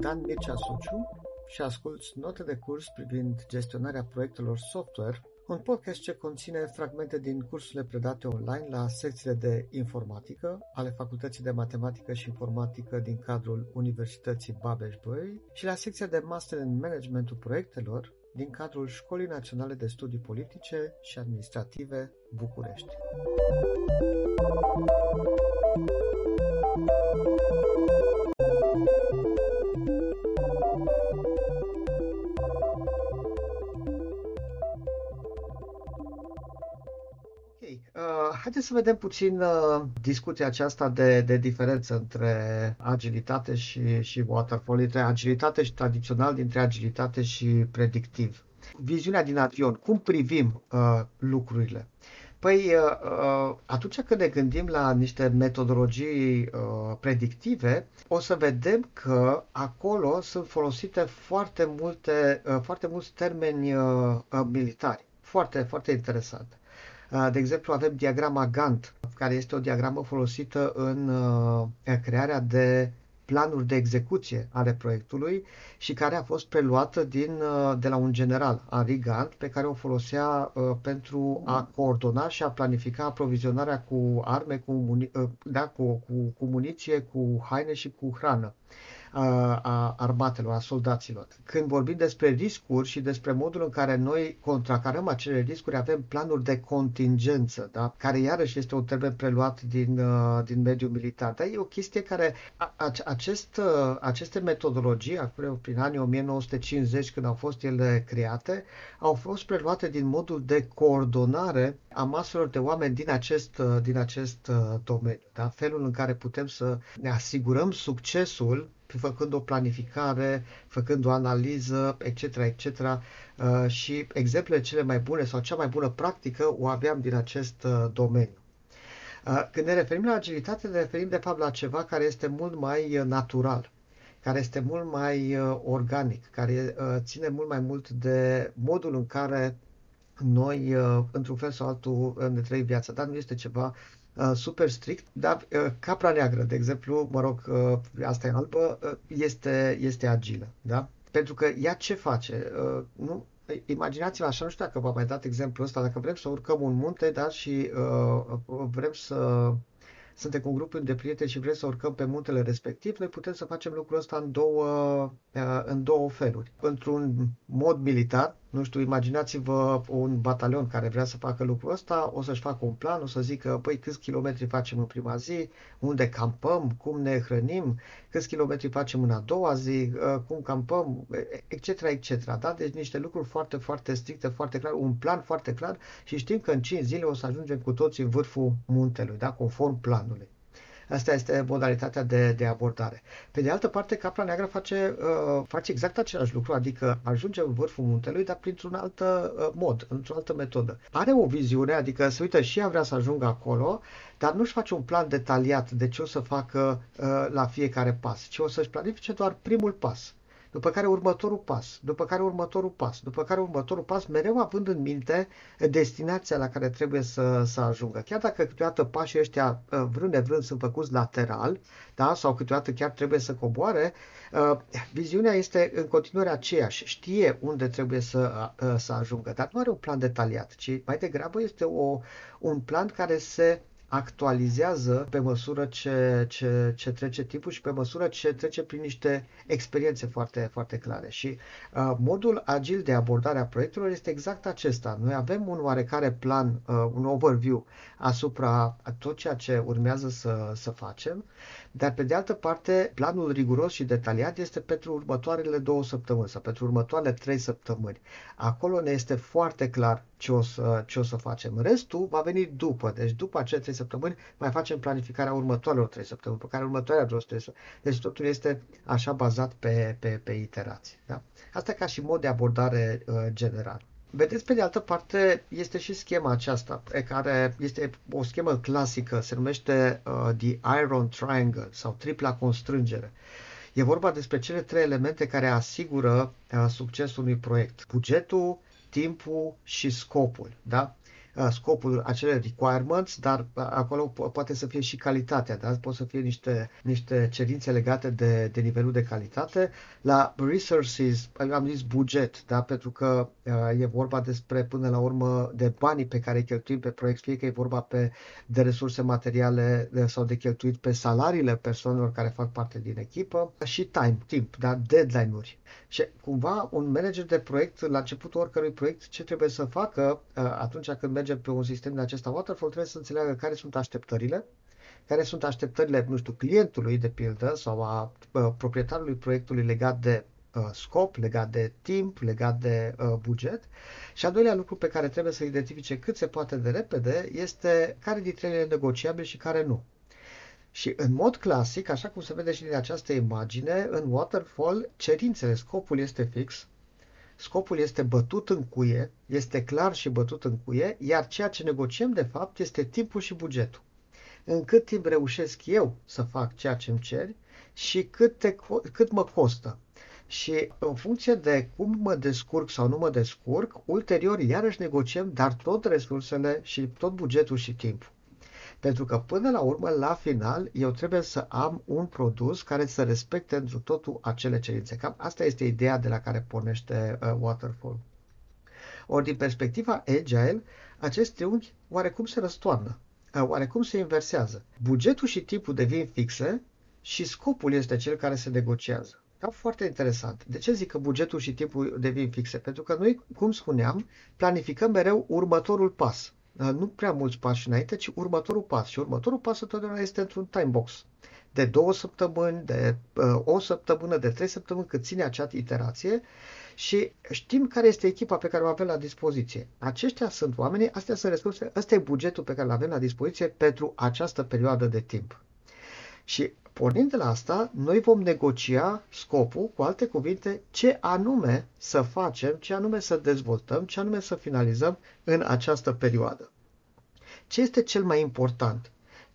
Dan Mircea Suciu și asculți note de curs privind gestionarea proiectelor software, un podcast ce conține fragmente din cursurile predate online la secțiile de informatică ale Facultății de Matematică și Informatică din cadrul Universității Babeș-Bolyai și la secția de Master în Managementul Proiectelor din cadrul Școlii Naționale de Studii Politice și Administrative București. Haideți să vedem puțin uh, discuția aceasta de, de diferență între agilitate și, și waterfall, între agilitate și tradițional, dintre agilitate și predictiv. Viziunea din avion, cum privim uh, lucrurile? Păi, uh, uh, atunci când ne gândim la niște metodologii uh, predictive, o să vedem că acolo sunt folosite foarte multe, uh, foarte mulți termeni uh, uh militari. Foarte, foarte interesant. De exemplu, avem diagrama Gantt, care este o diagramă folosită în uh, crearea de planuri de execuție ale proiectului și care a fost preluată din, uh, de la un general, Henri Gantt, pe care o folosea uh, pentru a coordona și a planifica aprovizionarea cu arme, cu, muni- da, cu, cu, cu muniție, cu haine și cu hrană a armatelor, a soldaților. Când vorbim despre riscuri și despre modul în care noi contracarăm acele riscuri, avem planuri de contingență, da? care iarăși este un termen preluat din, uh, din mediul militar. Dar e o chestie care, acest, uh, aceste metodologii, acum prin anii 1950, când au fost ele create, au fost preluate din modul de coordonare a maselor de oameni din acest, uh, din acest domeniu. Da? Felul în care putem să ne asigurăm succesul făcând o planificare, făcând o analiză, etc., etc. Uh, și exemplele cele mai bune sau cea mai bună practică o aveam din acest uh, domeniu. Uh, când ne referim la agilitate, ne referim de fapt la ceva care este mult mai natural, care este mult mai organic, care ține mult mai mult de modul în care noi, într-un fel sau altul, ne trăim viața, dar nu este ceva Uh, super strict, dar uh, capra neagră, de exemplu, mă rog, uh, asta e albă, este, este agilă, da? Pentru că ea ce face? Nu, imaginați-vă așa, nu știu dacă v-am mai dat exemplul ăsta, dacă vrem să urcăm un munte, da, și uh, vrem să suntem cu un grup de prieteni și vrem să urcăm pe muntele respectiv, noi putem să facem lucrul ăsta în două, în două feluri. Într-un mod militar, nu știu, imaginați-vă un batalion care vrea să facă lucrul ăsta, o să-și facă un plan, o să zică, păi câți kilometri facem în prima zi, unde campăm, cum ne hrănim, câți kilometri facem în a doua zi, ă, cum campăm, etc., etc. Da? Deci niște lucruri foarte, foarte stricte, foarte clar, un plan foarte clar și știm că în 5 zile o să ajungem cu toții în vârful muntelui, da? conform planului. Asta este modalitatea de, de abordare. Pe de altă parte, capra neagră face, uh, face exact același lucru, adică ajunge în vârful muntelui, dar printr-un alt uh, mod, într-o altă metodă. Are o viziune, adică se uită și ea vrea să ajungă acolo, dar nu-și face un plan detaliat de ce o să facă uh, la fiecare pas, ci o să-și planifice doar primul pas după care următorul pas, după care următorul pas, după care următorul pas, mereu având în minte destinația la care trebuie să, să ajungă. Chiar dacă câteodată pașii ăștia, uh, vrând nevrând, sunt făcuți lateral, da? sau câteodată chiar trebuie să coboare, uh, viziunea este în continuare aceeași. Știe unde trebuie să, uh, să ajungă, dar nu are un plan detaliat, ci mai degrabă este o, un plan care se actualizează pe măsură ce, ce, ce trece timpul și pe măsură ce trece prin niște experiențe foarte, foarte clare. Și uh, modul agil de abordare a proiectelor este exact acesta. Noi avem un oarecare plan, uh, un overview asupra tot ceea ce urmează să, să facem, dar pe de altă parte, planul riguros și detaliat este pentru următoarele două săptămâni sau pentru următoarele trei săptămâni. Acolo ne este foarte clar ce o să, ce o să facem. Restul va veni după. Deci după acele trei săptămâni mai facem planificarea următoarelor trei săptămâni, pe care următoarea vreo trei săptămâni. Deci totul este așa bazat pe, pe, pe iterații. Da? Asta ca și mod de abordare uh, general. Vedeți, pe de altă parte, este și schema aceasta, pe care este o schemă clasică, se numește uh, The Iron Triangle sau tripla constrângere. E vorba despre cele trei elemente care asigură uh, succesul unui proiect. Bugetul, timpul și scopul. Da? Uh, scopul, acele requirements, dar uh, acolo po- poate să fie și calitatea, da? pot să fie niște, niște cerințe legate de, de nivelul de calitate. La resources, am zis buget, da? pentru că uh, e vorba despre, până la urmă, de banii pe care îi cheltuim pe proiect, fie că e vorba pe, de resurse materiale de, sau de cheltuit pe salariile persoanelor care fac parte din echipă și time, timp, da? deadline-uri. Și cumva un manager de proiect, la începutul oricărui proiect, ce trebuie să facă uh, atunci când merge pe un sistem de acesta waterfall, trebuie să înțeleagă care sunt așteptările, care sunt așteptările, nu știu, clientului de pildă sau a uh, proprietarului proiectului legat de uh, scop, legat de timp, legat de uh, buget. Și al doilea lucru pe care trebuie să identifice cât se poate de repede este care dintre ele e negociabil și care nu. Și în mod clasic, așa cum se vede și din această imagine, în waterfall, cerințele, scopul este fix, scopul este bătut în cuie, este clar și bătut în cuie, iar ceea ce negociem de fapt este timpul și bugetul. În cât timp reușesc eu să fac ceea ce îmi ceri și cât, te, cât mă costă. Și în funcție de cum mă descurc sau nu mă descurc, ulterior iarăși negociem, dar tot resursele și tot bugetul și timpul. Pentru că până la urmă, la final, eu trebuie să am un produs care să respecte într totul acele cerințe. Cam asta este ideea de la care pornește uh, Waterfall. Ori din perspectiva Agile, acest triunghi oarecum se răstoarnă, uh, oarecum se inversează. Bugetul și timpul devin fixe și scopul este cel care se negociază. Da, foarte interesant. De ce zic că bugetul și timpul devin fixe? Pentru că noi, cum spuneam, planificăm mereu următorul pas nu prea mulți pași înainte, ci următorul pas. Și următorul pas întotdeauna este într-un time box. De două săptămâni, de uh, o săptămână, de trei săptămâni, cât ține acea iterație și știm care este echipa pe care o avem la dispoziție. Aceștia sunt oamenii, astea sunt resurse, ăsta e bugetul pe care îl avem la dispoziție pentru această perioadă de timp. Și Pornind de la asta, noi vom negocia scopul, cu alte cuvinte, ce anume să facem, ce anume să dezvoltăm, ce anume să finalizăm în această perioadă. Ce este cel mai important?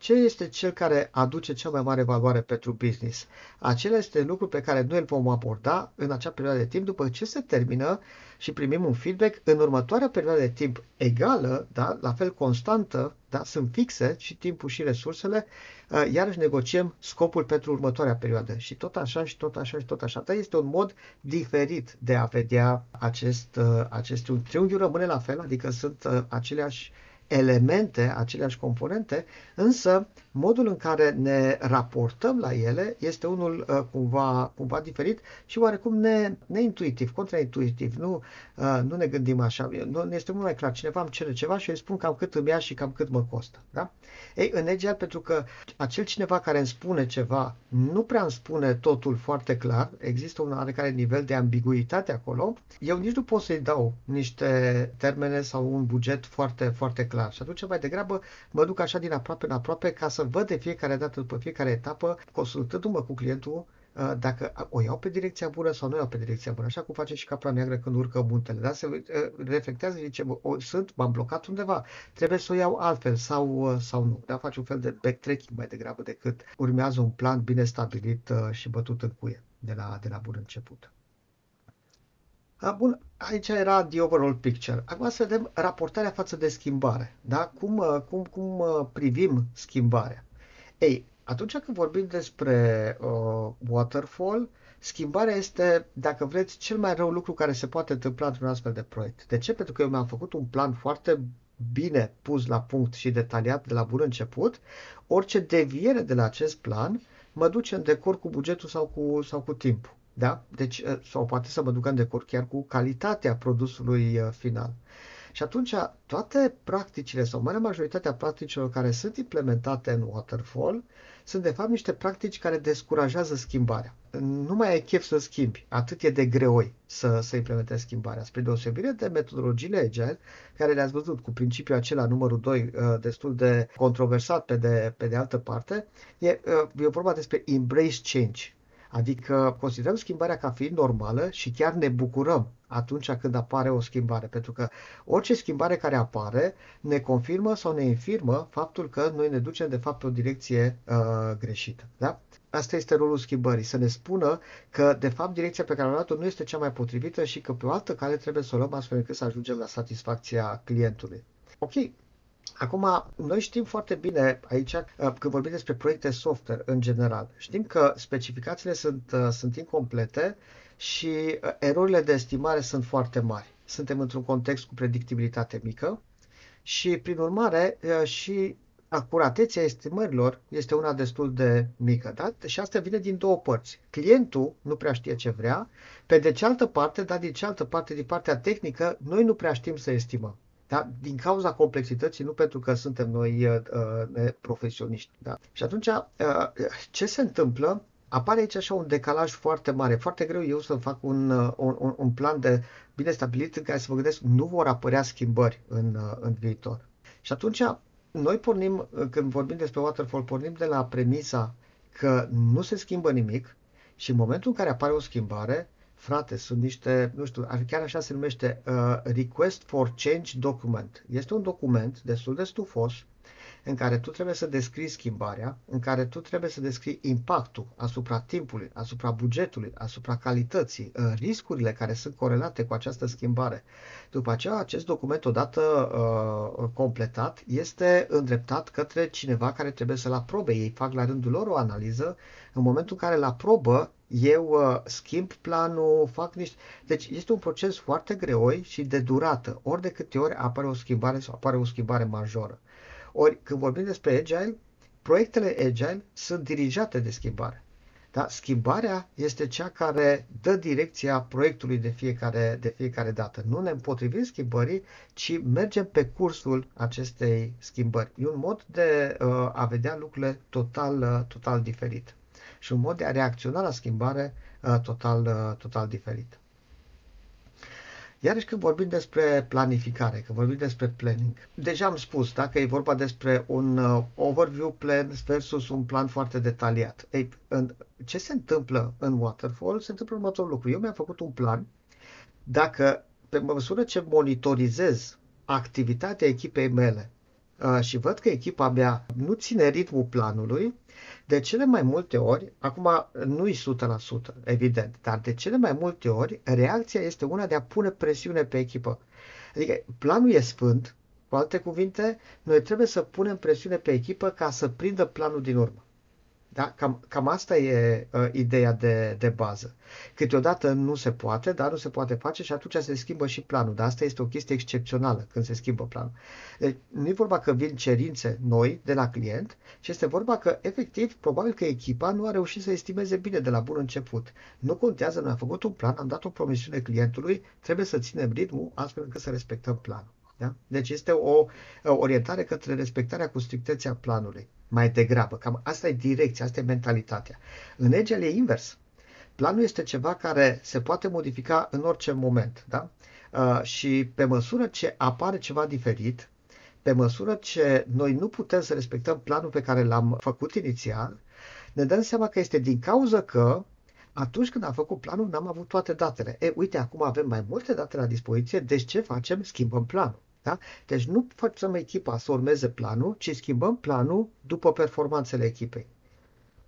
Ce este cel care aduce cea mai mare valoare pentru business? Acela este lucru pe care noi îl vom aborda în acea perioadă de timp după ce se termină și primim un feedback în următoarea perioadă de timp egală, da, la fel constantă, da, sunt fixe și timpul și resursele, uh, iarăși negociem scopul pentru următoarea perioadă. Și tot așa și tot așa și tot așa. Dar este un mod diferit de a vedea acest, uh, acest triunghi. rămâne la fel, adică sunt uh, aceleași elemente, aceleași componente, însă modul în care ne raportăm la ele este unul uh, cumva, cumva diferit și oarecum ne, neintuitiv, contraintuitiv. Nu, uh, nu ne gândim așa. Nu, ne este mult mai clar. Cineva îmi cere ceva și eu îi spun cam cât îmi ia și cam cât mă costă. Da? Ei, în Agile, pentru că acel cineva care îmi spune ceva nu prea îmi spune totul foarte clar, există un oarecare nivel de ambiguitate acolo, eu nici nu pot să-i dau niște termene sau un buget foarte, foarte clar. Și atunci mai degrabă mă duc așa din aproape în aproape ca să văd de fiecare dată, după fiecare etapă, consultându-mă cu clientul, uh, dacă o iau pe direcția bună sau nu o iau pe direcția bună, așa cum face și capra neagră când urcă muntele. Da? Se uh, reflectează, zice, o, sunt, m-am blocat undeva, trebuie să o iau altfel sau, uh, sau nu. Da? Face un fel de backtracking mai degrabă decât urmează un plan bine stabilit și bătut în cuie de la, de la bun început. A, bun, aici era the overall picture. Acum să vedem raportarea față de schimbare. Da? Cum, cum, cum privim schimbarea? Ei, atunci când vorbim despre uh, waterfall, schimbarea este, dacă vreți, cel mai rău lucru care se poate întâmpla într-un astfel de proiect. De ce? Pentru că eu mi-am făcut un plan foarte bine pus la punct și detaliat de la bun început. Orice deviere de la acest plan mă duce în decor cu bugetul sau cu, sau cu timpul. Da? Deci, uh, sau poate să mă ducă în decor chiar cu calitatea produsului uh, final. Și atunci toate practicile sau marea majoritatea practicilor care sunt implementate în Waterfall sunt de fapt niște practici care descurajează schimbarea. Nu mai ai chef să schimbi, atât e de greoi să, să implementezi schimbarea, spre deosebire de metodologiile Agile, care le-ați văzut cu principiul acela numărul 2, uh, destul de controversat pe de, pe de altă parte, e, uh, e vorba despre embrace change, Adică considerăm schimbarea ca fiind normală și chiar ne bucurăm atunci când apare o schimbare, pentru că orice schimbare care apare ne confirmă sau ne infirmă faptul că noi ne ducem de fapt pe o direcție uh, greșită. Da? Asta este rolul schimbării, să ne spună că de fapt direcția pe care am luat-o nu este cea mai potrivită și că pe o altă cale trebuie să o luăm astfel încât să ajungem la satisfacția clientului. Ok, Acum, noi știm foarte bine aici, uh, când vorbim despre proiecte software în general, știm că specificațiile sunt, uh, sunt incomplete și uh, erorile de estimare sunt foarte mari. Suntem într-un context cu predictibilitate mică și, prin urmare, și acuratețea estimărilor este una destul de mică. Da? Și asta vine din două părți. Clientul nu prea știe ce vrea, pe de cealaltă parte, dar din cealaltă parte, din partea tehnică, noi nu prea știm să estimăm. Da? Din cauza complexității, nu pentru că suntem noi uh, uh profesioniști. Da? Și atunci, uh, ce se întâmplă? Apare aici așa un decalaj foarte mare. Foarte greu eu să fac un, uh, un, un plan de bine stabilit în care să vă gândesc nu vor apărea schimbări în, uh, în viitor. Și atunci, noi pornim, când vorbim despre waterfall, pornim de la premisa că nu se schimbă nimic și în momentul în care apare o schimbare, frate, sunt niște, nu știu, chiar așa se numește uh, Request for Change Document. Este un document destul de stufos în care tu trebuie să descrii schimbarea, în care tu trebuie să descrii impactul asupra timpului, asupra bugetului, asupra calității, uh, riscurile care sunt corelate cu această schimbare. După aceea, acest document, odată uh, completat, este îndreptat către cineva care trebuie să-l aprobe. Ei fac la rândul lor o analiză. În momentul în care îl aprobă, eu uh, schimb planul, fac niște... Deci este un proces foarte greoi și de durată. Ori de câte ori apare o schimbare sau apare o schimbare majoră. Ori când vorbim despre Agile, proiectele Agile sunt dirijate de schimbare. Da? Schimbarea este cea care dă direcția proiectului de fiecare, de fiecare dată. Nu ne împotrivim schimbării, ci mergem pe cursul acestei schimbări. E un mod de uh, a vedea lucrurile total, uh, total diferit și un mod de a reacționa la schimbare uh, total, uh, total diferit. Iarăși când vorbim despre planificare, când vorbim despre planning, deja am spus, dacă e vorba despre un uh, overview plan versus un plan foarte detaliat. Ei, în, ce se întâmplă în Waterfall? Se întâmplă următorul lucru. Eu mi-am făcut un plan. Dacă, pe măsură ce monitorizez activitatea echipei mele uh, și văd că echipa mea nu ține ritmul planului, de cele mai multe ori, acum nu-i 100%, evident, dar de cele mai multe ori, reacția este una de a pune presiune pe echipă. Adică planul e sfânt, cu alte cuvinte, noi trebuie să punem presiune pe echipă ca să prindă planul din urmă. Da? Cam, cam asta e uh, ideea de, de bază. Câteodată nu se poate, dar nu se poate face și atunci se schimbă și planul. Dar asta este o chestie excepțională când se schimbă planul. Deci, nu e vorba că vin cerințe noi de la client, ci este vorba că, efectiv, probabil că echipa nu a reușit să estimeze bine de la bun început. Nu contează, noi am făcut un plan, am dat o promisiune clientului, trebuie să ținem ritmul astfel încât să respectăm planul. Da? Deci este o orientare către respectarea cu strictețea planului mai degrabă. Cam asta e direcția, asta e mentalitatea. În Agile e invers. Planul este ceva care se poate modifica în orice moment. Da? Uh, și pe măsură ce apare ceva diferit, pe măsură ce noi nu putem să respectăm planul pe care l-am făcut inițial, ne dăm seama că este din cauza că atunci când am făcut planul, n-am avut toate datele. E, uite, acum avem mai multe date la dispoziție, deci ce facem? Schimbăm planul. Da? Deci nu facem echipa să urmeze planul, ci schimbăm planul după performanțele echipei.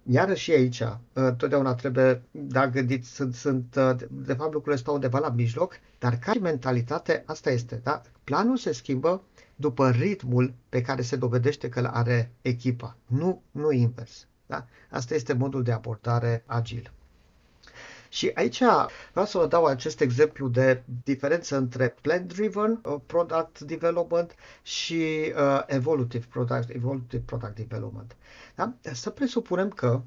Iarăși și aici, uh, totdeauna trebuie, da, gândiți, sunt, sunt, uh, de fapt lucrurile stau undeva la mijloc, dar ca și mentalitate, asta este, da? Planul se schimbă după ritmul pe care se dovedește că îl are echipa, nu, nu invers. Da? Asta este modul de abordare agil. Și aici vreau să vă dau acest exemplu de diferență între plan-driven uh, product development și uh, evolutive, product, evolutive product development. Da? Să presupunem că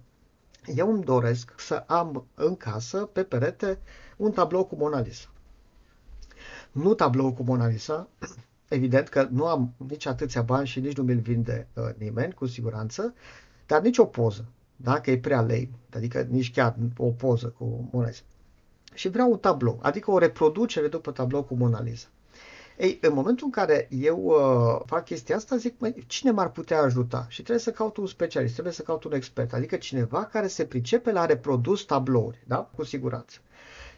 eu îmi doresc să am în casă, pe perete, un tablou cu Mona Lisa. Nu tablou cu Mona Lisa, evident că nu am nici atâția bani și nici nu mi-l vinde uh, nimeni, cu siguranță, dar nici o poză dacă e prea lame, adică nici chiar o poză cu Mona Lisa. Și vreau un tablou, adică o reproducere după tablou cu Mona Lisa. Ei, în momentul în care eu uh, fac chestia asta, zic, măi, cine m-ar putea ajuta? Și trebuie să caut un specialist, trebuie să caut un expert, adică cineva care se pricepe la reprodus tablouri, da? Cu siguranță.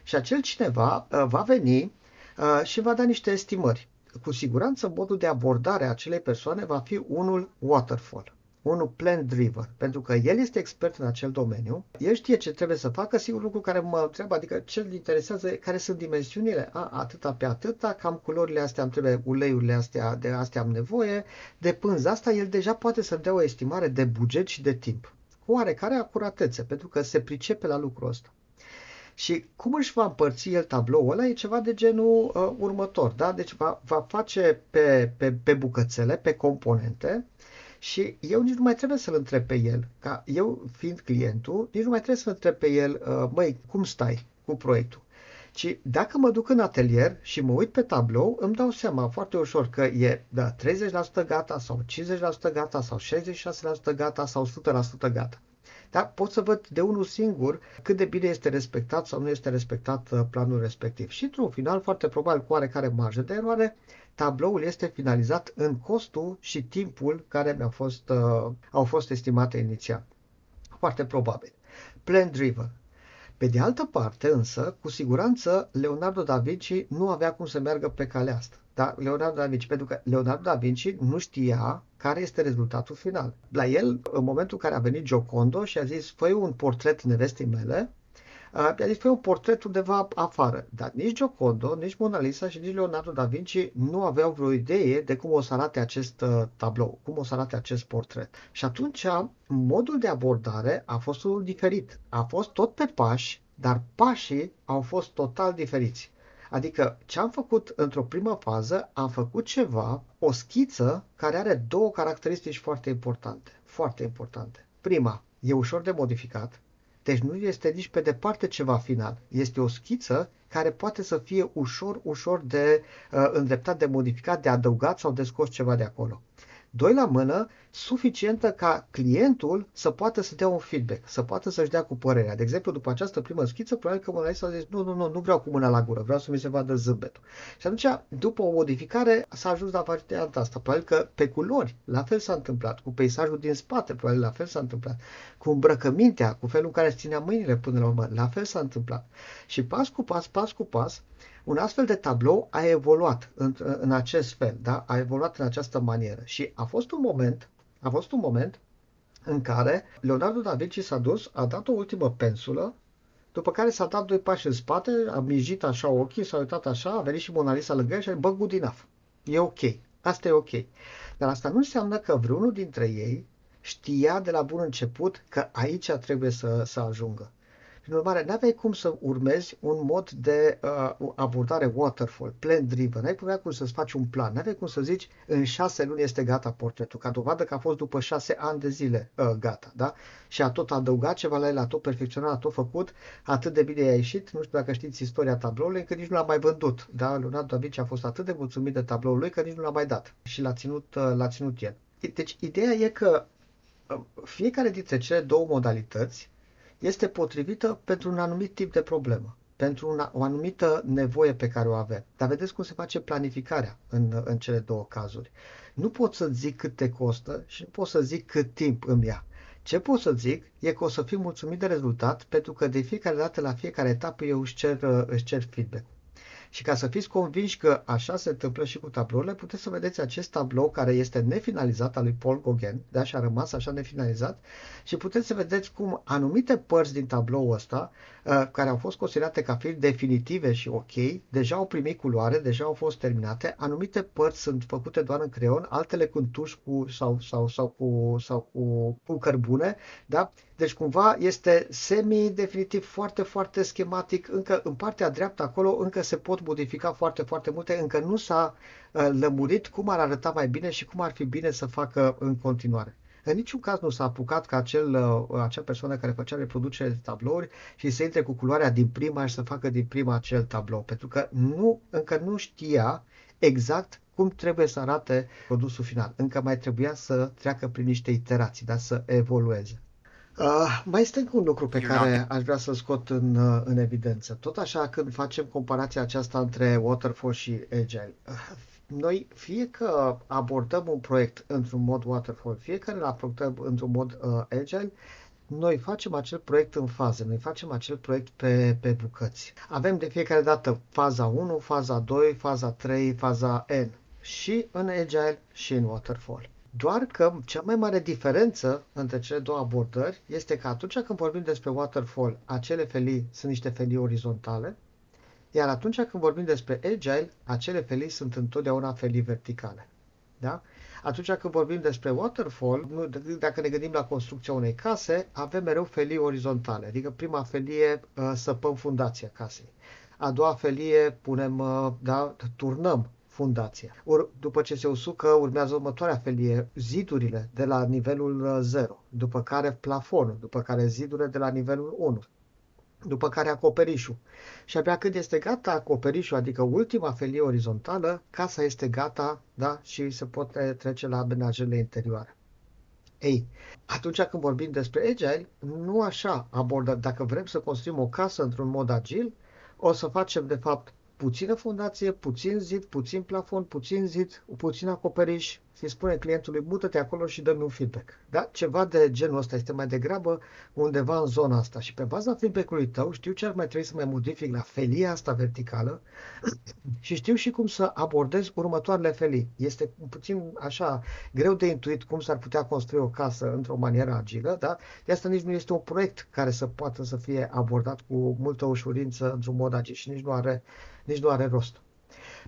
Și acel cineva uh, va veni uh, și va da niște estimări. Cu siguranță, modul de abordare a acelei persoane va fi unul waterfall. Unul plan driven, pentru că el este expert în acel domeniu, el știe ce trebuie să facă, sigur lucru care mă întreabă, adică ce îl interesează, care sunt dimensiunile, a, atâta pe atâta, cam culorile astea îmi trebuie, uleiurile astea, de astea am nevoie, de pânza asta, el deja poate să dea o estimare de buget și de timp, cu oarecare acuratețe, pentru că se pricepe la lucrul ăsta. Și cum își va împărți el tabloul ăla e ceva de genul uh, următor. Da? Deci va, va face pe, pe, pe bucățele, pe componente și eu nici nu mai trebuie să-l întreb pe el. Ca eu fiind clientul, nici nu mai trebuie să-l întreb pe el, uh, măi, cum stai cu proiectul? Ci dacă mă duc în atelier și mă uit pe tablou, îmi dau seama foarte ușor că e da, 30% gata sau 50% gata sau 66% gata sau 100% gata. Dar pot să văd de unul singur cât de bine este respectat sau nu este respectat uh, planul respectiv. Și într-un final, foarte probabil cu oarecare marjă de eroare, tabloul este finalizat în costul și timpul care mi-au fost, uh, au fost estimate inițial. Foarte probabil. Plan driven. Pe de altă parte, însă, cu siguranță, Leonardo da Vinci nu avea cum să meargă pe calea asta. Da, Leonardo da Vinci, pentru că Leonardo da Vinci nu știa care este rezultatul final. La el, în momentul în care a venit Giocondo și a zis, fă un portret nevestei mele, Uh, i-a zis, fă un portret undeva afară. Dar nici Giocondo, nici Mona Lisa și nici Leonardo da Vinci nu aveau vreo idee de cum o să arate acest uh, tablou, cum o să arate acest portret. Și atunci, modul de abordare a fost unul diferit. A fost tot pe pași, dar pașii au fost total diferiți. Adică ce am făcut într-o primă fază, am făcut ceva, o schiță care are două caracteristici foarte importante. Foarte importante. Prima, e ușor de modificat, deci nu este nici pe departe ceva final. Este o schiță care poate să fie ușor, ușor de uh, îndreptat, de modificat, de adăugat sau de scos ceva de acolo doi la mână, suficientă ca clientul să poată să dea un feedback, să poată să-și dea cu părerea. De exemplu, după această primă schiță, probabil că Mona Lisa a zis, nu, nu, nu, nu vreau cu mâna la gură, vreau să mi se vadă zâmbetul. Și atunci, după o modificare, s-a ajuns la varianta asta. Probabil că pe culori, la fel s-a întâmplat, cu peisajul din spate, probabil la fel s-a întâmplat, cu îmbrăcămintea, cu felul în care îți ținea mâinile până la urmă, la fel s-a întâmplat. Și pas cu pas, pas cu pas, un astfel de tablou a evoluat în, în acest fel, da? a evoluat în această manieră și a fost un moment, a fost un moment în care Leonardo da Vinci s-a dus, a dat o ultimă pensulă, după care s-a dat doi pași în spate, a mijit așa ochii, s-a uitat așa, a venit și Mona Lisa lângă el și a zis, bă, good enough. E ok. Asta e ok. Dar asta nu înseamnă că vreunul dintre ei știa de la bun început că aici trebuie să, să ajungă. Prin urmare, nu aveai cum să urmezi un mod de uh, abordare waterfall, plan driven. N-ai putea cum să-ți faci un plan. Nu aveai cum să zici în șase luni este gata portretul, ca dovadă că a fost după șase ani de zile uh, gata. Da? Și a tot adăugat ceva la el, a tot perfecționat, a tot făcut, atât de bine a ieșit. Nu știu dacă știți istoria tabloului, încă nici nu l-a mai vândut. Da? Leonardo da Vinci a fost atât de mulțumit de tabloul lui că nici nu l-a mai dat și l-a ținut, uh, l-a ținut el. Deci, ideea e că uh, fiecare dintre cele două modalități este potrivită pentru un anumit tip de problemă, pentru una, o anumită nevoie pe care o avem. Dar vedeți cum se face planificarea în, în cele două cazuri. Nu pot să zic cât te costă și nu pot să zic cât timp îmi ia. Ce pot să zic e că o să fiu mulțumit de rezultat pentru că de fiecare dată, la fiecare etapă, eu își cer, își cer feedback. Și ca să fiți convinși că așa se întâmplă și cu tablourile, puteți să vedeți acest tablou care este nefinalizat al lui Paul Gauguin, da, și a rămas așa nefinalizat, și puteți să vedeți cum anumite părți din tabloul ăsta, uh, care au fost considerate ca fiind definitive și ok, deja au primit culoare, deja au fost terminate, anumite părți sunt făcute doar în creion, altele cu tuș cu, sau, sau, sau, cu, sau cu, cu cărbune, da? Deci cumva este semi-definitiv, foarte, foarte schematic, încă în partea dreaptă acolo încă se pot modifica foarte, foarte multe, încă nu s-a uh, lămurit cum ar arăta mai bine și cum ar fi bine să facă în continuare. În niciun caz nu s-a apucat ca acel, uh, acea persoană care făcea reproducere de tablouri și să intre cu culoarea din prima și să facă din prima acel tablou, pentru că nu, încă nu știa exact cum trebuie să arate produsul final. Încă mai trebuia să treacă prin niște iterații, dar să evolueze. Uh, mai este un lucru pe care aș vrea să scot în, uh, în evidență. Tot așa când facem comparația aceasta între waterfall și agile, uh, noi fie că abordăm un proiect într-un mod waterfall, fie că îl abordăm într-un mod uh, agile, noi facem acel proiect în faze, noi facem acel proiect pe, pe bucăți. Avem de fiecare dată faza 1, faza 2, faza 3, faza N și în agile și în waterfall. Doar că cea mai mare diferență între cele două abordări este că atunci când vorbim despre waterfall, acele felii sunt niște felii orizontale, iar atunci când vorbim despre agile, acele felii sunt întotdeauna felii verticale. Da? Atunci când vorbim despre waterfall, nu, dacă ne gândim la construcția unei case, avem mereu felii orizontale. Adică prima felie uh, săpăm fundația casei. A doua felie punem, uh, da, turnăm fundația. Or, după ce se usucă, urmează următoarea felie, zidurile de la nivelul 0, uh, după care plafonul, după care zidurile de la nivelul 1, după care acoperișul. Și abia când este gata acoperișul, adică ultima felie orizontală, casa este gata da, și se poate trece la amenajările interioare. Ei, atunci când vorbim despre agile, nu așa abordăm. Dacă vrem să construim o casă într-un mod agil, o să facem, de fapt, puțină fundație, puțin zid, puțin plafon, puțin zid, puțin acoperiș, să-i spune clientului, mută-te acolo și dă-mi un feedback. Da? Ceva de genul ăsta este mai degrabă undeva în zona asta și pe baza feedback-ului tău știu ce ar mai trebui să mai modific la felia asta verticală și știu și cum să abordez următoarele felii. Este puțin așa greu de intuit cum s-ar putea construi o casă într-o manieră agilă, da? De asta nici nu este un proiect care să poată să fie abordat cu multă ușurință într-un mod agil și nici nu are, nici nu are rost.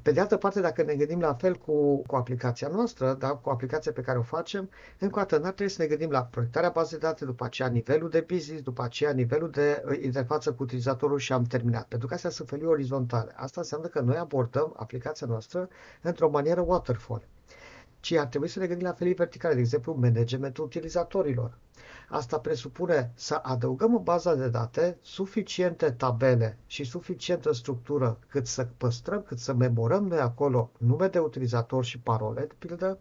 Pe de altă parte, dacă ne gândim la fel cu, cu aplicația noastră, da, cu aplicația pe care o facem, încă o dată, n-ar trebui să ne gândim la proiectarea bazei de date, după aceea nivelul de business, după aceea nivelul de uh, interfață cu utilizatorul și am terminat. Pentru că astea sunt felii orizontale. Asta înseamnă că noi abordăm aplicația noastră într-o manieră waterfall ci ar trebui să ne gândim la felii verticale, de exemplu, managementul utilizatorilor. Asta presupune să adăugăm în baza de date suficiente tabele și suficientă structură cât să păstrăm, cât să memorăm noi acolo nume de utilizator și parole, de pildă,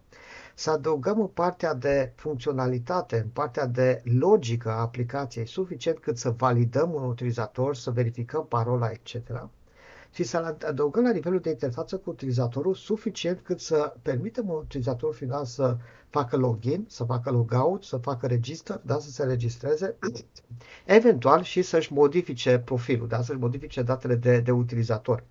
să adăugăm în partea de funcționalitate, în partea de logică a aplicației suficient cât să validăm un utilizator, să verificăm parola, etc și să adăugăm la nivelul de interfață cu utilizatorul suficient cât să permitem utilizatorul final să facă login, să facă logout, să facă register, da, să se registreze, eventual și să-și modifice profilul, da, să-și modifice datele de, de utilizator.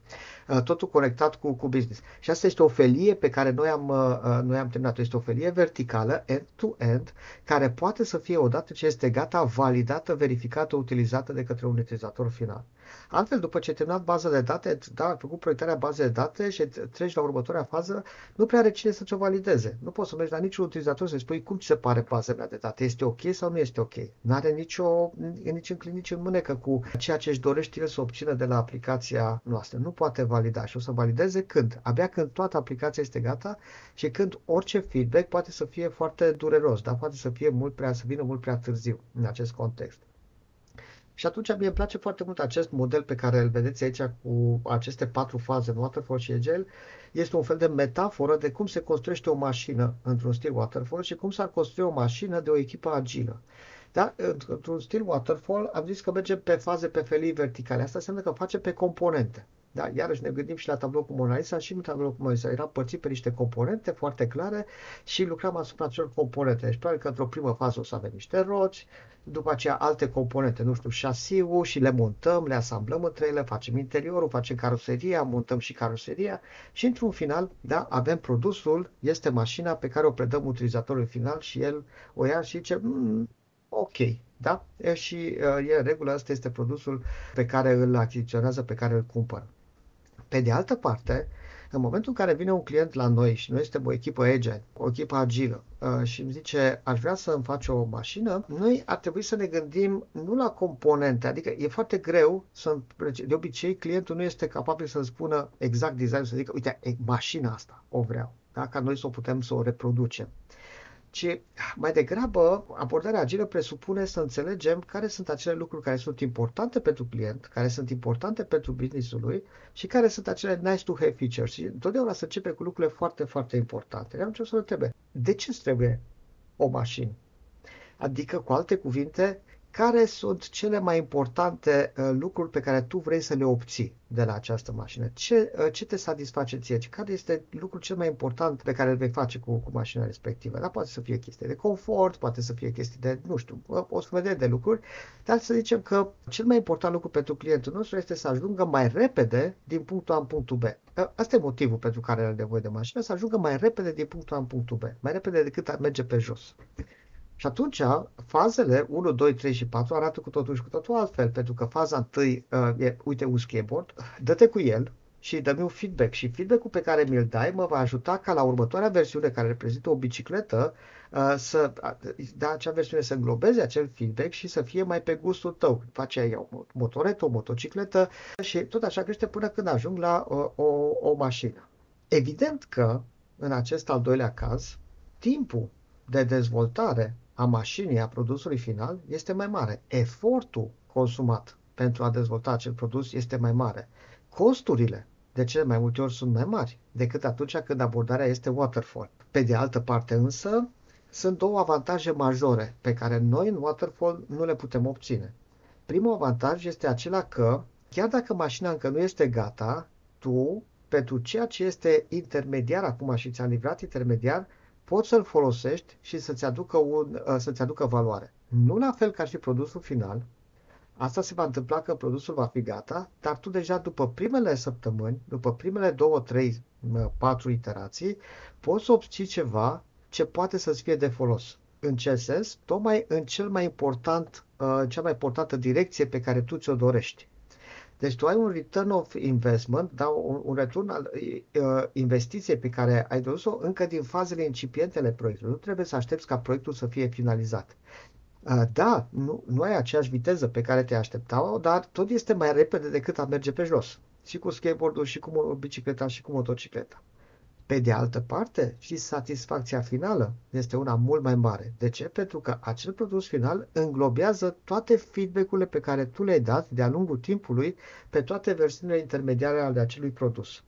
Uh, totul conectat cu, cu business. Și asta este o felie pe care noi am, uh, uh, noi am terminat. Este o felie verticală, end-to-end, care poate să fie odată ce este gata, validată, verificată, utilizată de către un utilizator final. Altfel, după ce ai terminat baza de date, da, ai făcut proiectarea bazei de date și treci la următoarea fază, nu prea are cine să ți-o valideze. Nu poți să mergi la niciun utilizator să-i spui cum ți se pare baza mea de date. Este ok sau nu este ok? Nu are nicio, nici în clinici în mânecă cu ceea ce își dorește el să obțină de la aplicația noastră. Nu poate valida și o să valideze când? Abia când toată aplicația este gata și când orice feedback poate să fie foarte dureros, dar poate să fie mult prea, să vină mult prea târziu în acest context. Și atunci mie îmi place foarte mult acest model pe care îl vedeți aici cu aceste patru faze, waterfall și agile. Este un fel de metaforă de cum se construiește o mașină într-un stil waterfall și cum s-ar construi o mașină de o echipă agilă. Da? Într-un stil waterfall am zis că mergem pe faze, pe felii verticale. Asta înseamnă că face pe componente. Da, iarăși ne gândim și la tablou cu Mona Lisa și în tablou cu Mona Lisa era părțit pe niște componente foarte clare și lucram asupra acelor componente. Deci probabil că într-o primă fază o să avem niște roți, după aceea alte componente, nu știu, șasiul și le montăm, le asamblăm între ele, facem interiorul, facem caroseria, montăm și caroseria și într-un final, da, avem produsul, este mașina pe care o predăm utilizatorului final și el o ia și zice, mm, ok, da? E și e în regulă, asta este produsul pe care îl achiziționează, pe care îl cumpără. Pe de altă parte, în momentul în care vine un client la noi și noi suntem o echipă agile, o echipă agilă uh, și îmi zice aș vrea să îmi faci o mașină, noi ar trebui să ne gândim nu la componente, adică e foarte greu să de obicei clientul nu este capabil să spună exact design, să zică uite, mașina asta o vreau, da? ca noi să o putem să o reproducem ci mai degrabă abordarea agilă presupune să înțelegem care sunt acele lucruri care sunt importante pentru client, care sunt importante pentru businessul lui și care sunt acele nice to have features. Și întotdeauna să începe cu lucrurile foarte, foarte importante. Am ce să întrebe, de ce îți trebuie o mașină? Adică, cu alte cuvinte, care sunt cele mai importante uh, lucruri pe care tu vrei să le obții de la această mașină. Ce, uh, ce te satisface ție? Care este lucrul cel mai important pe care îl vei face cu, cu mașina respectivă? Da, poate să fie chestii de confort, poate să fie chestii de, nu știu, o să vedem de lucruri, dar să zicem că cel mai important lucru pentru clientul nostru este să ajungă mai repede din punctul A în punctul B. Uh, asta e motivul pentru care are nevoie de mașină, să ajungă mai repede din punctul A în punctul B, mai repede decât a merge pe jos. Și atunci, fazele 1, 2, 3 și 4 arată cu totul și cu totul altfel, pentru că faza 1 uh, e, uite, un skateboard, dă-te cu el și dă-mi un feedback. Și feedback-ul pe care mi-l dai mă va ajuta ca la următoarea versiune, care reprezintă o bicicletă, uh, să, da, acea versiune să înglobeze acel feedback și să fie mai pe gustul tău. După aceea iau o motoretă, o motocicletă și tot așa crește până când ajung la uh, o, o mașină. Evident că, în acest al doilea caz, timpul de dezvoltare a mașinii, a produsului final, este mai mare. Efortul consumat pentru a dezvolta acel produs este mai mare. Costurile de cele mai multe ori sunt mai mari decât atunci când abordarea este waterfall. Pe de altă parte însă, sunt două avantaje majore pe care noi în waterfall nu le putem obține. Primul avantaj este acela că, chiar dacă mașina încă nu este gata, tu, pentru ceea ce este intermediar acum și ți-a livrat intermediar, poți să-l folosești și să-ți aducă, un, uh, să-ți aducă valoare. Nu la fel ca și produsul final. Asta se va întâmpla că produsul va fi gata, dar tu deja după primele săptămâni, după primele două, trei, patru iterații, poți să obții ceva ce poate să-ți fie de folos. În ce sens? Tocmai în cel mai important, uh, cea mai importantă direcție pe care tu ți-o dorești. Deci tu ai un return of investment, da, un, un return al uh, investiției pe care ai dus-o încă din fazele incipiente ale proiectului. Nu trebuie să aștepți ca proiectul să fie finalizat. Uh, da, nu, nu ai aceeași viteză pe care te așteptau, dar tot este mai repede decât a merge pe jos. Și cu skateboardul, și cu bicicleta, și cu motocicleta. Pe de altă parte, și satisfacția finală este una mult mai mare. De ce? Pentru că acel produs final înglobează toate feedback-urile pe care tu le-ai dat de-a lungul timpului pe toate versiunile intermediare ale acelui produs.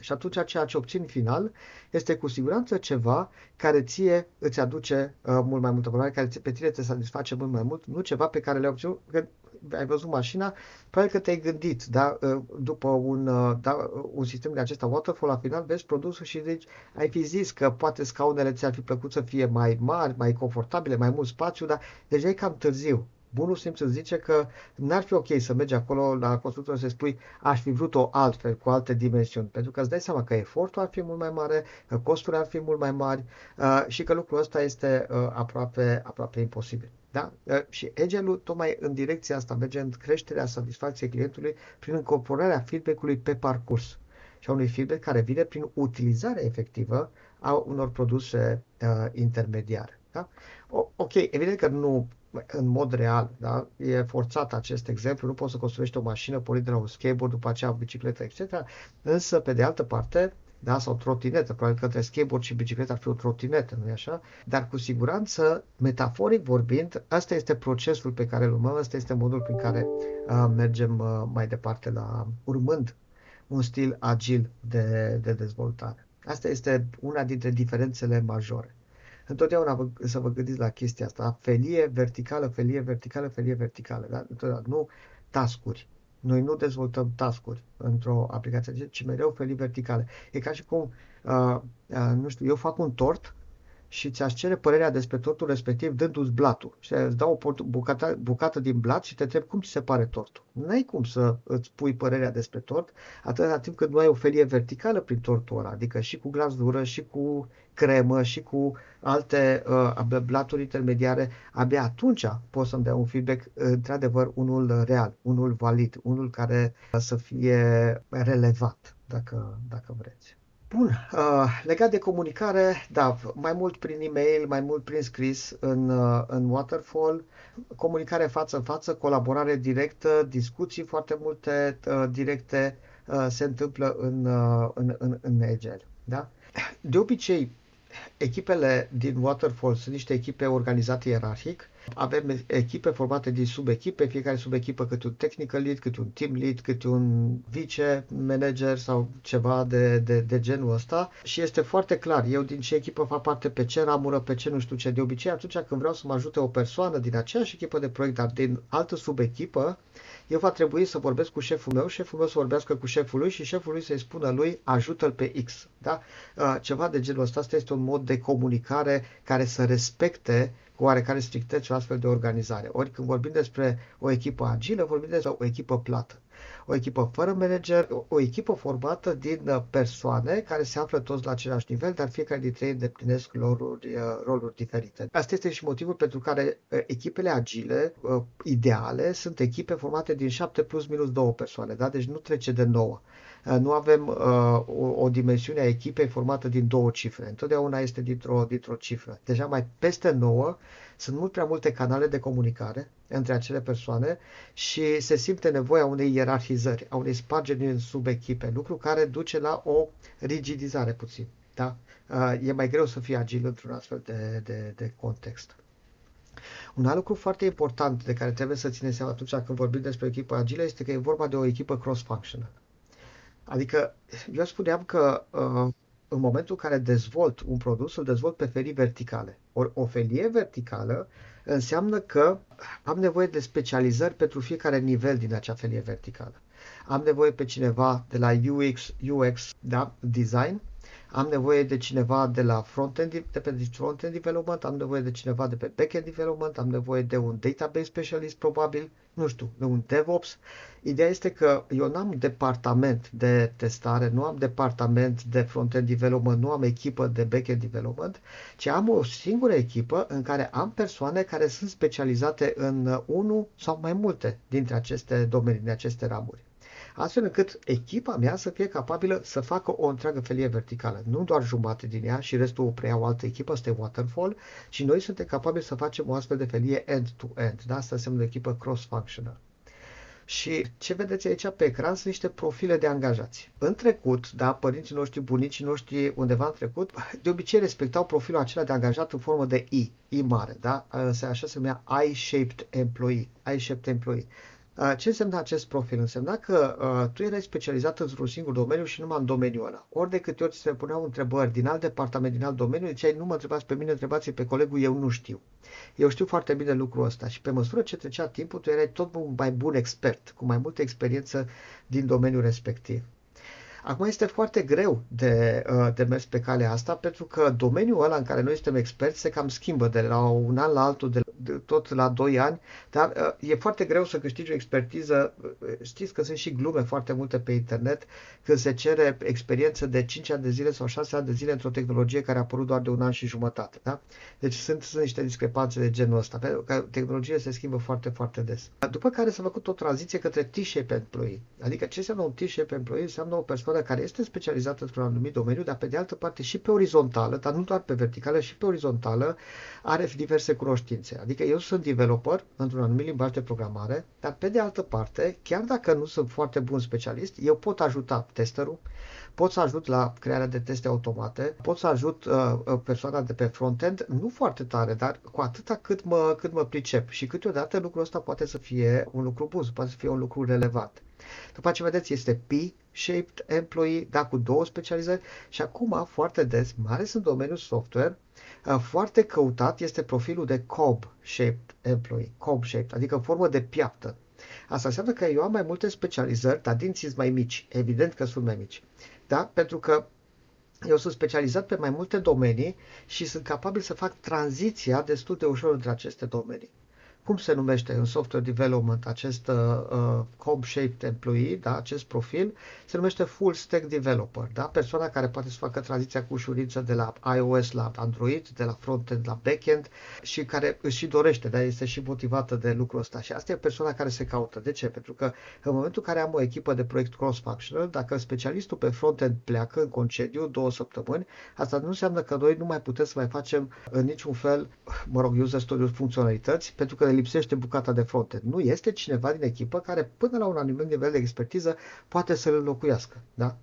Și atunci ceea ce obțin final este cu siguranță ceva care ție îți aduce uh, mult mai multă valoare, care pe tine te satisface mult mai mult, nu ceva pe care le-ai obținut, că ai văzut mașina, probabil că te-ai gândit, da, uh, după un, uh, da, un sistem de acesta waterfall, la final vezi produsul și zici, ai fi zis că poate scaunele ți-ar fi plăcut să fie mai mari, mai confortabile, mai mult spațiu, dar deja e cam târziu bunul simț îți zice că n-ar fi ok să mergi acolo la constructor să spui aș fi vrut-o altfel, cu alte dimensiuni, pentru că îți dai seama că efortul ar fi mult mai mare, că costurile ar fi mult mai mari uh, și că lucrul ăsta este uh, aproape, aproape imposibil. Da? Uh, și Agile-ul tocmai în direcția asta merge în creșterea satisfacției clientului prin incorporarea feedback-ului pe parcurs și a unui feedback care vine prin utilizarea efectivă a unor produse uh, intermediare. Da? O, ok, evident că nu în mod real, da? e forțat acest exemplu, nu poți să construiești o mașină pornind de la un skateboard, după aceea o bicicletă, etc. Însă, pe de altă parte, da, sau trotinetă, probabil că între skateboard și bicicletă ar fi o trotinetă, nu-i așa? Dar cu siguranță, metaforic vorbind, asta este procesul pe care îl urmăm, asta este modul prin care uh, mergem uh, mai departe la urmând un stil agil de, de dezvoltare. Asta este una dintre diferențele majore. Întotdeauna vă, să vă gândiți la chestia asta. Felie verticală, felie verticală, felie verticală. Da? Întotdeauna. Nu tascuri. Noi nu dezvoltăm tascuri într-o aplicație, ci mereu felii verticale. E ca și cum, uh, uh, nu știu, eu fac un tort și ți-aș cere părerea despre tortul respectiv dându-ți blatul. Și îți dau o bucată, bucată din blat și te întreb cum ți se pare tortul. Nu ai cum să îți pui părerea despre tort atâta timp cât nu ai o felie verticală prin tortul ăla, adică și cu glazură, și cu cremă, și cu alte uh, blaturi intermediare. Abia atunci poți să-mi dea un feedback într-adevăr unul real, unul valid, unul care să fie relevant, dacă, dacă vreți. Bun, uh, legat de comunicare, da, mai mult prin e-mail, mai mult prin scris în, uh, în Waterfall, comunicare față-față, colaborare directă, discuții foarte multe uh, directe uh, se întâmplă în, uh, în, în, în Agile. Da? De obicei, echipele din Waterfall sunt niște echipe organizate ierarhic Avem echipe formate din subechipe, fiecare subechipă câte un technical lead, câte un team lead, câte un vice manager sau ceva de, de, de genul ăsta și este foarte clar, eu din ce echipă fac parte, pe ce ramură, pe ce nu știu ce. De obicei, atunci când vreau să mă ajute o persoană din aceeași echipă de proiect, dar din altă subechipă, eu va trebui să vorbesc cu șeful meu, șeful meu să vorbească cu șeful lui și șeful lui să-i spună lui ajută-l pe X. Da? Uh, ceva de genul ăsta asta este un mod de comunicare care să respecte cu oarecare strictețe o astfel de organizare. Ori când vorbim despre o echipă agilă, vorbim despre o echipă plată o echipă fără manager, o echipă formată din uh, persoane care se află toți la același nivel, dar fiecare dintre ei îndeplinesc roluri, uh, roluri diferite. Asta este și motivul pentru care uh, echipele agile, ideale, sunt echipe formate din 7 plus minus 2 persoane, da? deci nu trece de 9 nu avem uh, o, o dimensiune a echipei formată din două cifre. Întotdeauna este dintr-o, dintr-o cifră. Deja mai peste 9 sunt mult prea multe canale de comunicare între acele persoane și se simte nevoia unei ierarhizări, a unei spargeri în subechipe, lucru care duce la o rigidizare puțin. Da? E mai greu să fii agil într-un astfel de, de, de context. Un alt lucru foarte important de care trebuie să țineți seama atunci când vorbim despre echipă agilă este că e vorba de o echipă cross-functional. Adică eu spuneam că uh, în momentul în care dezvolt un produs, îl dezvolt pe felii verticale. Ori o felie verticală înseamnă că am nevoie de specializări pentru fiecare nivel din acea felie verticală. Am nevoie pe cineva de la UX, UX da, design, am nevoie de cineva de la front-end, de pe front-end development, am nevoie de cineva de pe back-end development, am nevoie de un database specialist probabil, nu știu, de un DevOps. Ideea este că eu nu am departament de testare, nu am departament de front-end development, nu am echipă de back-end development, ci am o singură echipă în care am persoane care sunt specializate în unul sau mai multe dintre aceste domenii, din aceste ramuri astfel încât echipa mea să fie capabilă să facă o întreagă felie verticală, nu doar jumate din ea și restul o preia o altă echipă, asta e waterfall, și noi suntem capabili să facem o astfel de felie end-to-end, da? asta înseamnă o echipă cross-functional. Și ce vedeți aici pe ecran sunt niște profile de angajați. În trecut, da, părinții noștri, bunicii noștri, undeva în trecut, de obicei respectau profilul acela de angajat în formă de I, I mare, da? Așa se numea I-shaped employee, I-shaped employee. Uh, ce însemna acest profil? Însemna că uh, tu erai specializat într-un singur domeniu și numai în domeniul ăla. Ori de câte ori ți se puneau întrebări din alt departament, din alt domeniu, ziceai, nu mă întrebați pe mine, întrebați pe colegul, eu nu știu. Eu știu foarte bine lucrul ăsta și pe măsură ce trecea timpul, tu erai tot un mai bun expert, cu mai multă experiență din domeniul respectiv. Acum este foarte greu de, uh, de mers pe calea asta pentru că domeniul ăla în care noi suntem experți se cam schimbă de la un an la altul, de, de tot la 2 ani, dar uh, e foarte greu să câștigi o expertiză. Uh, știți că sunt și glume foarte multe pe internet când se cere experiență de 5 ani de zile sau 6 ani de zile într-o tehnologie care a apărut doar de un an și jumătate. Da? Deci sunt, sunt niște discrepanțe de genul ăsta, pentru că tehnologia se schimbă foarte, foarte des. După care s-a făcut o tranziție către T-shape employee. Adică ce înseamnă un T-shape employee? Înseamnă o persoană persoană care este specializată într-un anumit domeniu, dar pe de altă parte și pe orizontală, dar nu doar pe verticală, și pe orizontală, are diverse cunoștințe. Adică eu sunt developer într-un anumit limbaj de programare, dar pe de altă parte, chiar dacă nu sunt foarte bun specialist, eu pot ajuta testerul, pot să ajut la crearea de teste automate, pot să ajut uh, uh persoana de pe frontend, nu foarte tare, dar cu atâta cât mă, cât mă pricep. Și câteodată lucrul ăsta poate să fie un lucru bun, poate să fie un lucru relevant. După ce vedeți, este P-shaped employee, da, cu două specializări și acum, foarte des, mai ales în domeniul software, uh, foarte căutat este profilul de cob-shaped employee, cob-shaped, adică în formă de piaptă. Asta înseamnă că eu am mai multe specializări, dar dinții mai mici. Evident că sunt mai mici. Da? Pentru că eu sunt specializat pe mai multe domenii și sunt capabil să fac tranziția destul de ușor între aceste domenii cum se numește în software development acest uh, uh cob-shaped employee, da, acest profil, se numește full stack developer, da, persoana care poate să facă tranziția cu ușurință de la iOS la Android, de la frontend la backend și care își și dorește, da, este și motivată de lucrul ăsta. Și asta e persoana care se caută. De ce? Pentru că în momentul în care am o echipă de proiect cross-functional, dacă specialistul pe frontend pleacă în concediu două săptămâni, asta nu înseamnă că noi nu mai putem să mai facem în niciun fel, mă rog, user story funcționalități, pentru că lipsește bucata de frontend. Nu este cineva din echipă care până la un anumit nivel de expertiză poate să-l înlocuiască. Da?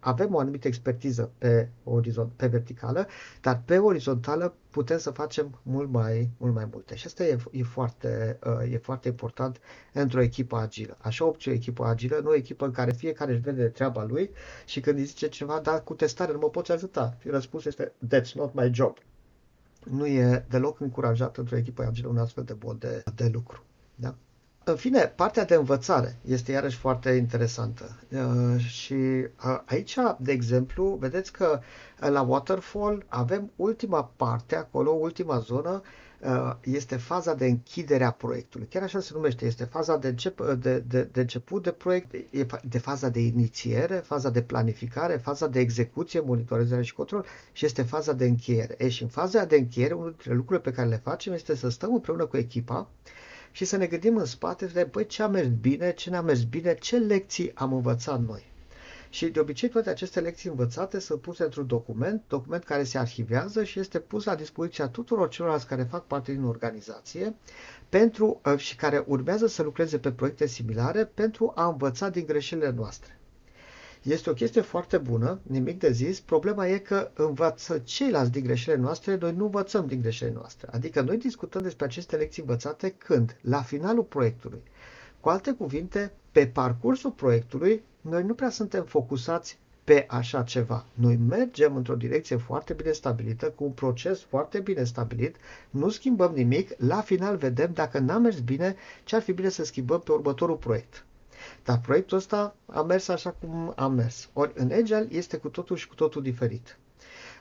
avem o anumită expertiză pe, orizont, pe verticală, dar pe orizontală putem să facem mult mai, mult mai multe. Și asta e, e, foarte, uh, e foarte important într-o echipă agilă. Așa obții o echipă agilă, nu o echipă în care fiecare își vede treaba lui și când îi zice ceva, da, cu testare nu mă poți ajuta. Și răspunsul este, that's not my job. Nu e deloc încurajat într-o echipă agilă un astfel de mod de, de lucru. Da? În fine, partea de învățare este iarăși foarte interesantă. Uh, și uh, aici, de exemplu, vedeți că uh, la Waterfall avem ultima parte, acolo, ultima zonă, este faza de închidere a proiectului. Chiar așa se numește, este faza de, încep, de, de, de început de proiect, e de faza de inițiere, faza de planificare, faza de execuție, monitorizare și control și este faza de încheiere. E, și în faza de încheiere, unul dintre lucrurile pe care le facem este să stăm împreună cu echipa și să ne gândim în spate, să vedem, păi ce a mers bine, ce n-a mers bine, ce lecții am învățat noi. Și de obicei toate aceste lecții învățate sunt puse într-un document, document care se arhivează și este pus la dispoziția tuturor celorlalți care fac parte din organizație pentru, uh, și care urmează să lucreze pe proiecte similare pentru a învăța din greșelile noastre. Este o chestie foarte bună, nimic de zis. Problema e că învață ceilalți din greșelile noastre, noi nu învățăm din greșelile noastre. Adică noi discutăm despre aceste lecții învățate când? La finalul proiectului. Cu alte cuvinte, pe parcursul proiectului, noi nu prea suntem focusați pe așa ceva. Noi mergem într-o direcție foarte bine stabilită, cu un proces foarte bine stabilit, nu schimbăm nimic, la final vedem dacă n-a mers bine, ce ar fi bine să schimbăm pe următorul proiect. Dar proiectul ăsta a mers așa cum a mers. Ori în Agile este cu totul și cu totul diferit.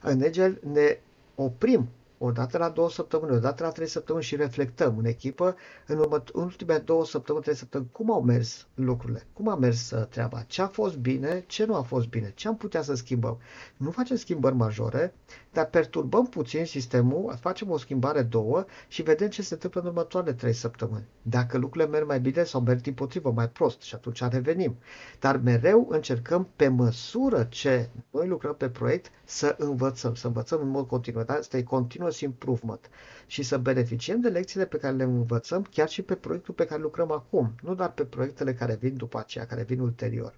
În Agile ne oprim o dată la două săptămâni, o dată la trei săptămâni și reflectăm în echipă în, urmă, în ultimele două săptămâni, trei săptămâni, cum au mers lucrurile, cum a mers uh, treaba, ce a fost bine, ce nu a fost bine, ce am putea să schimbăm. Nu facem schimbări majore, dar perturbăm puțin sistemul, facem o schimbare două și vedem ce se întâmplă în următoarele trei săptămâni. Dacă lucrurile merg mai bine sau merg din potrivă mai prost și atunci revenim. Dar mereu încercăm pe măsură ce noi lucrăm pe proiect să învățăm, să învățăm în mod continuu. Asta e continuous improvement și să beneficiem de lecțiile pe care le învățăm chiar și pe proiectul pe care lucrăm acum, nu doar pe proiectele care vin după aceea, care vin ulterior.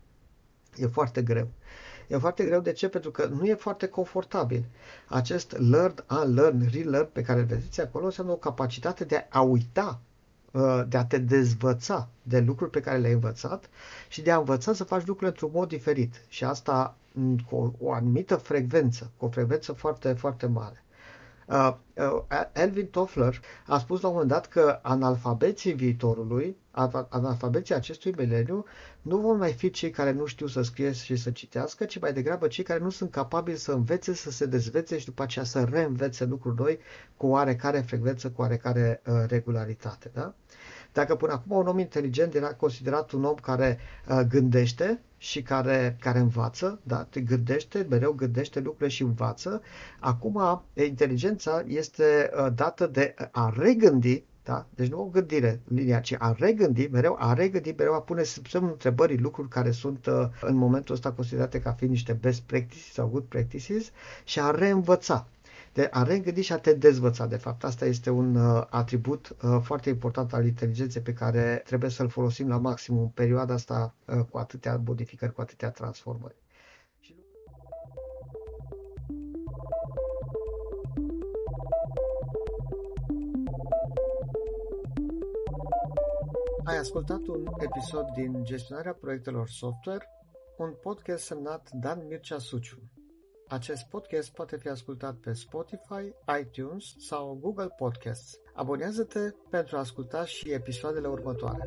E foarte greu. E foarte greu. De ce? Pentru că nu e foarte confortabil. Acest learn, unlearn, relearn pe care îl vedeți acolo înseamnă o capacitate de a uita, uh, de a te dezvăța de lucruri pe care le-ai învățat și de a învăța să faci lucrurile într-un mod diferit. Și asta cu o anumită frecvență, cu o frecvență foarte, foarte mare. Uh, uh, Elvin Toffler a spus la un moment dat că analfabeții viitorului, analfabeții acestui mileniu, nu vor mai fi cei care nu știu să scrie și să citească, ci mai degrabă cei care nu sunt capabili să învețe, să se dezvețe și după aceea să reînvețe lucruri noi cu oarecare frecvență, cu oarecare uh, regularitate. Da? Dacă până acum un om inteligent era considerat un om care uh, gândește și care, care învață, da, gândește, mereu gândește lucrurile și învață, acum inteligența este uh, dată de a regândi da? Deci nu o gândire linia, ci a regândi, mereu a regândi, mereu a pune sub semnul întrebării lucruri care sunt uh, în momentul ăsta considerate ca fiind niște best practices sau good practices și a reînvăța de a reîngândi și a te dezvăța, de fapt. Asta este un uh, atribut uh, foarte important al inteligenței pe care trebuie să-l folosim la maxim în perioada asta uh, cu atâtea modificări, cu atâtea transformări. Ai ascultat un episod din Gestionarea proiectelor software, un podcast semnat Dan Mircea Suciu. Acest podcast poate fi ascultat pe Spotify, iTunes sau Google Podcasts. Abonează-te pentru a asculta și episoadele următoare.